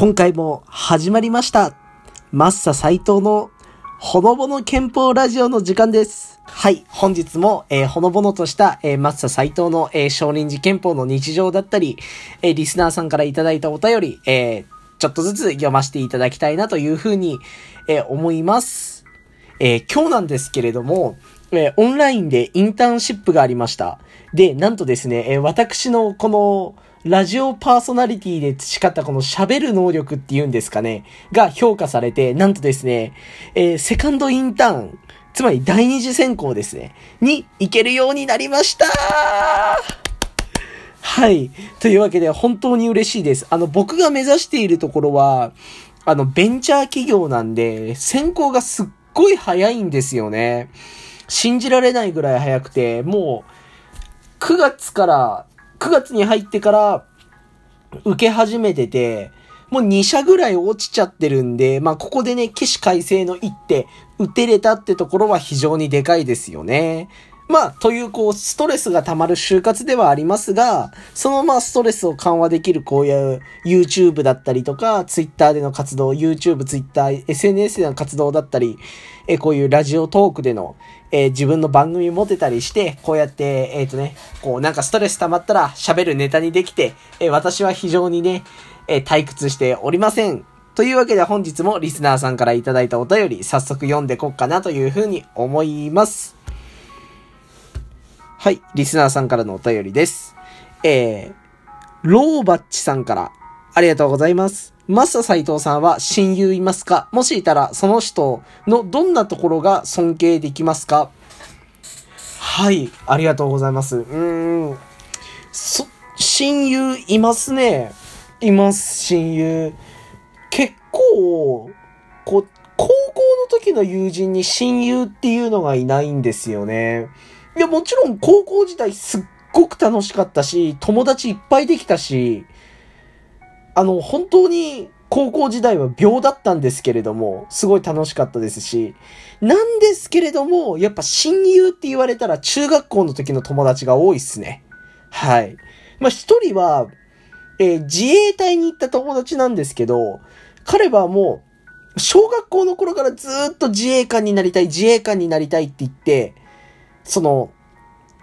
今回も始まりました。マッサ斎藤のほのぼの憲法ラジオの時間です。はい。本日も、えーほのぼのとした、えーマッサ斎藤の、えー少林寺憲法の日常だったり、えーリスナーさんからいただいたお便り、えちょっとずつ読ませていただきたいなというふうに、え思います。え今日なんですけれども、えオンラインでインターンシップがありました。で、なんとですね、え私のこの、ラジオパーソナリティで培ったこの喋る能力っていうんですかね、が評価されて、なんとですね、えーセカンドインターン、つまり第二次選考ですね、に行けるようになりましたはい。というわけで、本当に嬉しいです。あの、僕が目指しているところは、あの、ベンチャー企業なんで、選考がすっごい早いんですよね。信じられないぐらい早くて、もう、9月から、9月に入ってから、受け始めてて、もう2社ぐらい落ちちゃってるんで、まあここでね、起死回生の一手、打てれたってところは非常にでかいですよね。まあ、という、こう、ストレスが溜まる就活ではありますが、そのまあ、ストレスを緩和できる、こういう YouTube だったりとか、Twitter での活動、YouTube、Twitter、SNS での活動だったり、えこういうラジオトークでの、え自分の番組持てたりして、こうやって、えっ、とね、こう、なんかストレス溜まったら喋るネタにできて、え私は非常にね、え退屈しておりません。というわけで本日もリスナーさんからいただいたお便り、早速読んでこっかなというふうに思います。はい、リスナーさんからのお便りです。えー、ローバッチさんから、ありがとうございます。マスタ斎藤さんは親友いますか？もしいたら、その人のどんなところが尊敬できますか？はい、ありがとうございます。うーん、そ、親友いますね。います、親友。結構、こう、高校の時の友人に親友っていうのがいないんですよね。いや、もちろん高校時代すっごく楽しかったし、友達いっぱいできたし、あの、本当に高校時代は秒だったんですけれども、すごい楽しかったですし、なんですけれども、やっぱ親友って言われたら中学校の時の友達が多いっすね。はい。まあ、一人は、えー自衛隊に行った友達なんですけど、彼はもう、小学校の頃からずっと自衛官になりたい、自衛官になりたいって言って、その、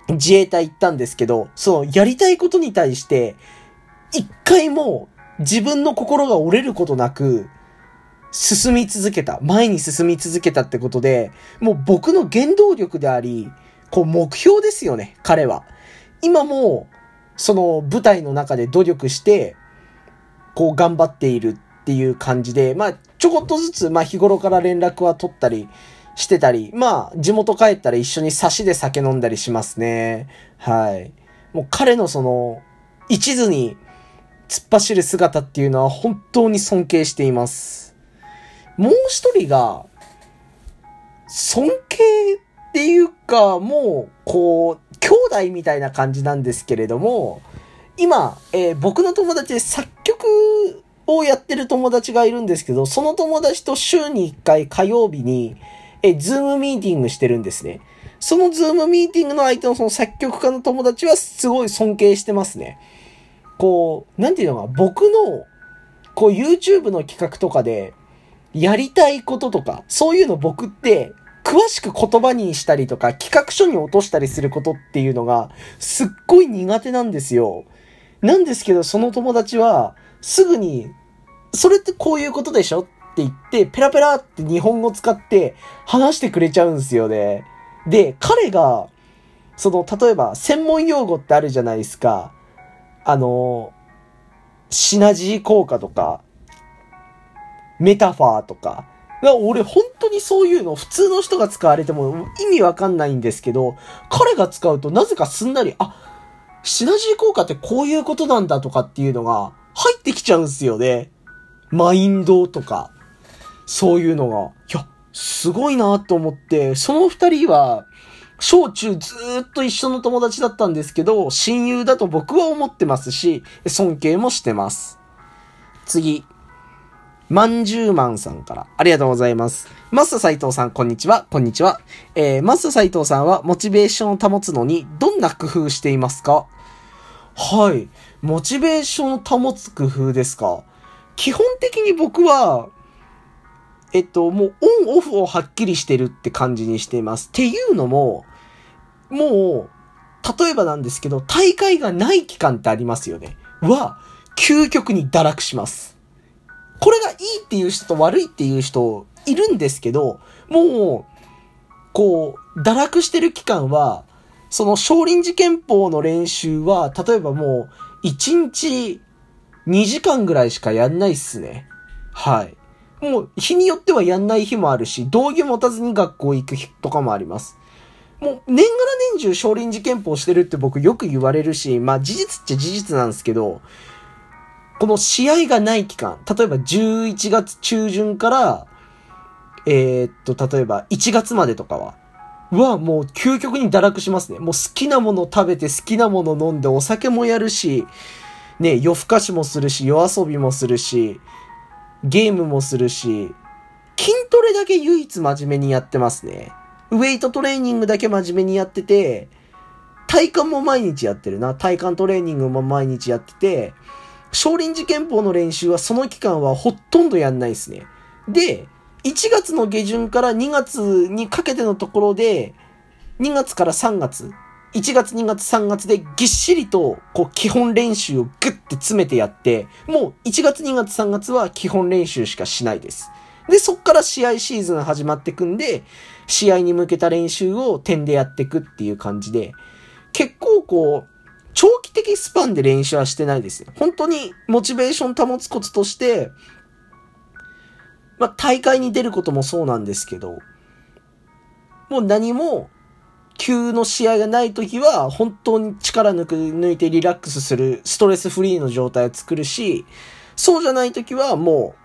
自衛隊行ったんですけど、その、やりたいことに対して、一回も自分の心が折れることなく、進み続けた。前に進み続けたってことで、もう僕の原動力であり、こう目標ですよね、彼は。今も、その舞台の中で努力して、こう頑張っているっていう感じで、まあちょこっとずつ、まあ日頃から連絡は取ったりしてたり、まあ地元帰ったら一緒に差しで酒飲んだりしますね。はい。もう彼のその、一途に突っ走る姿っていうのは本当に尊敬しています。もう一人が、尊敬っていうか、もう、こう、兄弟みたいな感じなんですけれども、今、えー僕の友達で作曲をやってる友達がいるんですけど、その友達と週に1回火曜日に、え、ズームミーティングしてるんですね。そのズームミーティングの相手のその作曲家の友達はすごい尊敬してますね。こう、なんていうのか、僕の、こう YouTube の企画とかで、やりたいこととか、そういうの僕って、詳しく言葉にしたりとか、企画書に落としたりすることっていうのが、すっごい苦手なんですよ。なんですけど、その友達は、すぐに、それってこういうことでしょって言って、ペラペラって日本語使って話してくれちゃうんすよね。で、彼が、その、例えば、専門用語ってあるじゃないですか。あの、シナジー効果とか、メタファーとか。俺本当にそういうの普通の人が使われても意味わかんないんですけど、彼が使うとなぜかすんなり、あ、シナジー効果ってこういうことなんだとかっていうのが入ってきちゃうんすよね。マインドとか、そういうのが。いや、すごいなと思って、その二人は、小中ずっと一緒の友達だったんですけど、親友だと僕は思ってますし、尊敬もしてます。次。まんじゅうまんさんから、ありがとうございます。マスター斉藤さん、こんにちは、こんにちは。えー、マスター斉藤さんは、モチベーションを保つのに、どんな工夫していますか？はい。モチベーションを保つ工夫ですか基本的に僕は、えっと、もうオンオフをはっきりしてるって感じにしています。っていうのも、もう、例えばなんですけど、大会がない期間ってありますよね。は、究極に堕落します。これがいいっていう人と悪いっていう人いるんですけど、もう、こう、堕落してる期間は、その少林寺拳法の練習は、例えばもう、1日2時間ぐらいしかやんないっすね。はい。もう、日によってはやんない日もあるし、道着持たずに学校行く日とかもあります。もう、年がら年中少林寺拳法してるって僕よく言われるし、まあ事実っちゃ事実なんですけど、この試合がない期間、例えば11月中旬から、えー、っと、例えば1月までとかは、はもう究極に堕落しますね。もう好きなもの食べて好きなもの飲んでお酒もやるし、ね、夜更かしもするし、夜遊びもするし、ゲームもするし、筋トレだけ唯一真面目にやってますね。ウェイトトレーニングだけ真面目にやってて、体幹も毎日やってるな。体幹トレーニングも毎日やってて、少林寺拳法の練習はその期間はほとんどやんないですね。で、1月の下旬から2月にかけてのところで、2月から3月、1月2月3月でぎっしりと、こう、基本練習をグッて詰めてやって、もう1月2月3月は基本練習しかしないです。で、そっから試合シーズン始まってくんで、試合に向けた練習を点でやっていくっていう感じで、結構こう、長期的スパンで練習はしてないです。本当にモチベーション保つコツとして、まあ、大会に出ることもそうなんですけど、もう何も、急の試合がない時は、本当に力抜く、抜いてリラックスする、ストレスフリーの状態を作るし、そうじゃない時はも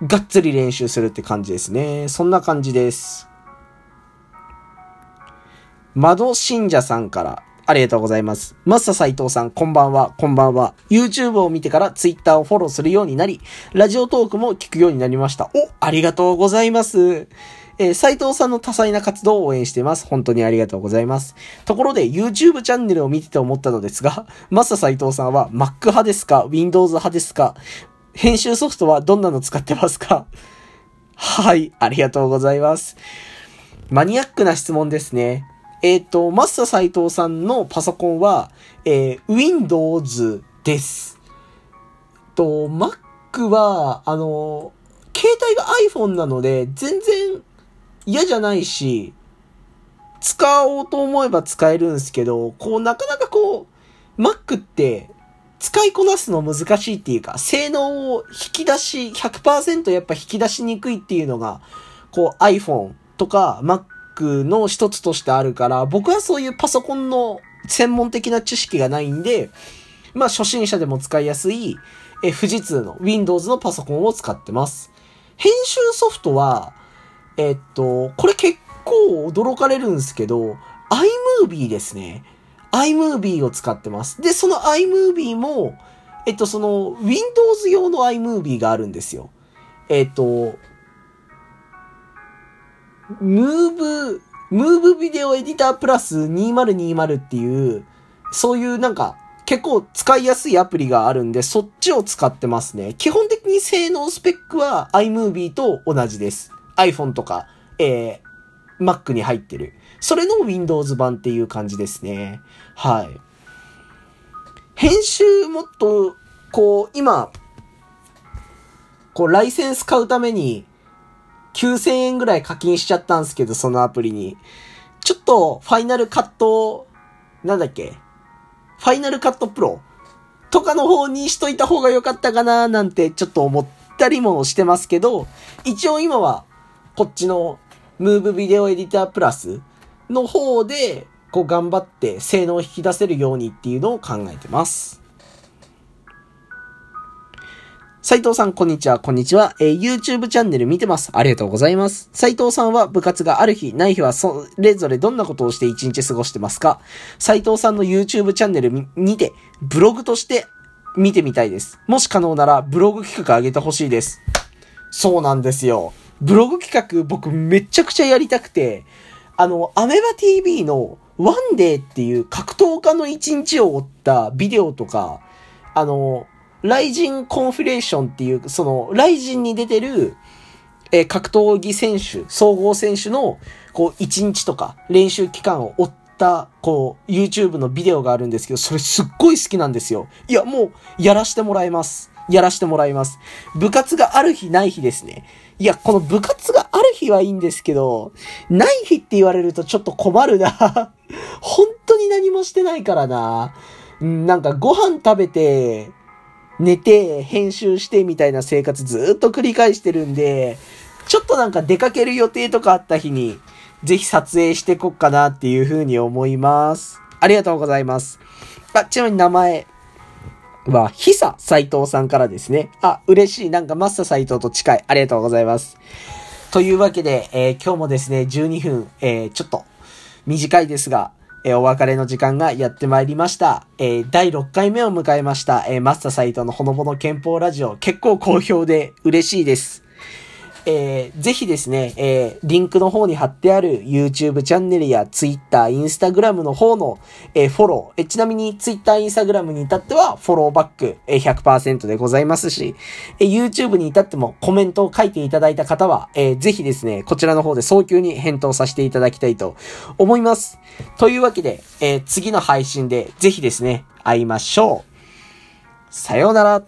う、がっつり練習するって感じですね。そんな感じです。窓信者さんから、ありがとうございます。マッサ斎藤さん、こんばんは、こんばんは。YouTube を見てから Twitter をフォローするようになり、ラジオトークも聞くようになりました。お、ありがとうございます。えー、斉藤さんの多彩な活動を応援しています。本当にありがとうございます。ところで、YouTube チャンネルを見てて思ったのですが、マサ斉藤さんは Mac 派ですか ?Windows 派ですか？編集ソフトはどんなの使ってますか？はい、ありがとうございます。マニアックな質問ですね。えっ、ー、と、マッサ斎藤さんのパソコンは、えー、Windows です。と、Mac は、あの、携帯が iPhone なので、全然嫌じゃないし、使おうと思えば使えるんですけど、こう、なかなかこう、Mac って、使いこなすの難しいっていうか、性能を引き出し、100%やっぱ引き出しにくいっていうのが、こう iPhone とか Mac の一つとしてあるから、僕はそういうパソコンの専門的な知識がないんで、まあ初心者でも使いやすい、え、富士通の Windows のパソコンを使ってます。編集ソフトは、えっと、これ結構驚かれるんですけど、iMovie ですね。iMovie を使ってます。で、その iMovie も、えっと、その Windows 用の iMovie があるんですよ。えっと、ムーブ、ムーブビデオエディタープラス2020っていう、そういうなんか、結構使いやすいアプリがあるんで、そっちを使ってますね。基本的に性能スペックは iMovie と同じです。iPhone とか、えー、Mac に入ってる。それの Windows 版っていう感じですね。はい。編集もっと、こう、今、こう、ライセンス買うために、9000円ぐらい課金しちゃったんですけど、そのアプリに。ちょっと、ファイナルカット、なんだっけ？ファイナルカットプロとかの方にしといた方が良かったかななんてちょっと思ったりもしてますけど、一応今はこっちのムーブビデオエディタープラスの方でこう頑張って性能を引き出せるようにっていうのを考えてます。斉藤さん、こんにちは、こんにちは。えー、YouTube チャンネル見てます。ありがとうございます。斉藤さんは部活がある日、ない日はそれぞれどんなことをして一日過ごしてますか？斉藤さんの YouTube チャンネルにて、ブログとして見てみたいです。もし可能なら、ブログ企画上げてほしいです。そうなんですよ。ブログ企画、僕めちゃくちゃやりたくて、あの、アメバ TV のワンデーっていう格闘家の一日を追ったビデオとか、あの、ライジンコンフィレーションっていう、その、ライジンに出てる、え、格闘技選手、総合選手の、こう、1日とか練習期間を追った、こう、YouTube のビデオがあるんですけど、それすっごい好きなんですよ。いや、もう、やらしてもらいます。やらしてもらいます。部活がある日ない日ですね。いや、この部活がある日はいいんですけど、ない日って言われるとちょっと困るな。本当に何もしてないからな。なんかご飯食べて、寝て、編集してみたいな生活ずっと繰り返してるんで、ちょっとなんか出かける予定とかあった日に、ぜひ撮影してこっかなっていう風に思います。ありがとうございます。あ、ちなみに名前は、ひさ斎藤さんからですね。あ、嬉しい。なんかマッサ斎藤と近い。ありがとうございます。というわけで、えー、今日もですね、12分、えー、ちょっと短いですが、えー、お別れの時間がやってまいりました。えー、第6回目を迎えました、えー、マスターサイトのほのぼの憲法ラジオ、結構好評で嬉しいです。えー、ぜひですね、えー、リンクの方に貼ってある YouTube チャンネルや Twitter、Instagram の方の、えー、フォロー、えー、ちなみに Twitter、Instagram に至ってはフォローバック、えー、100%でございますし、えー、YouTube に至ってもコメントを書いていただいた方は、えー、ぜひですね、こちらの方で早急に返答させていただきたいと思います。というわけで、えー、次の配信でぜひですね、会いましょう。さようなら。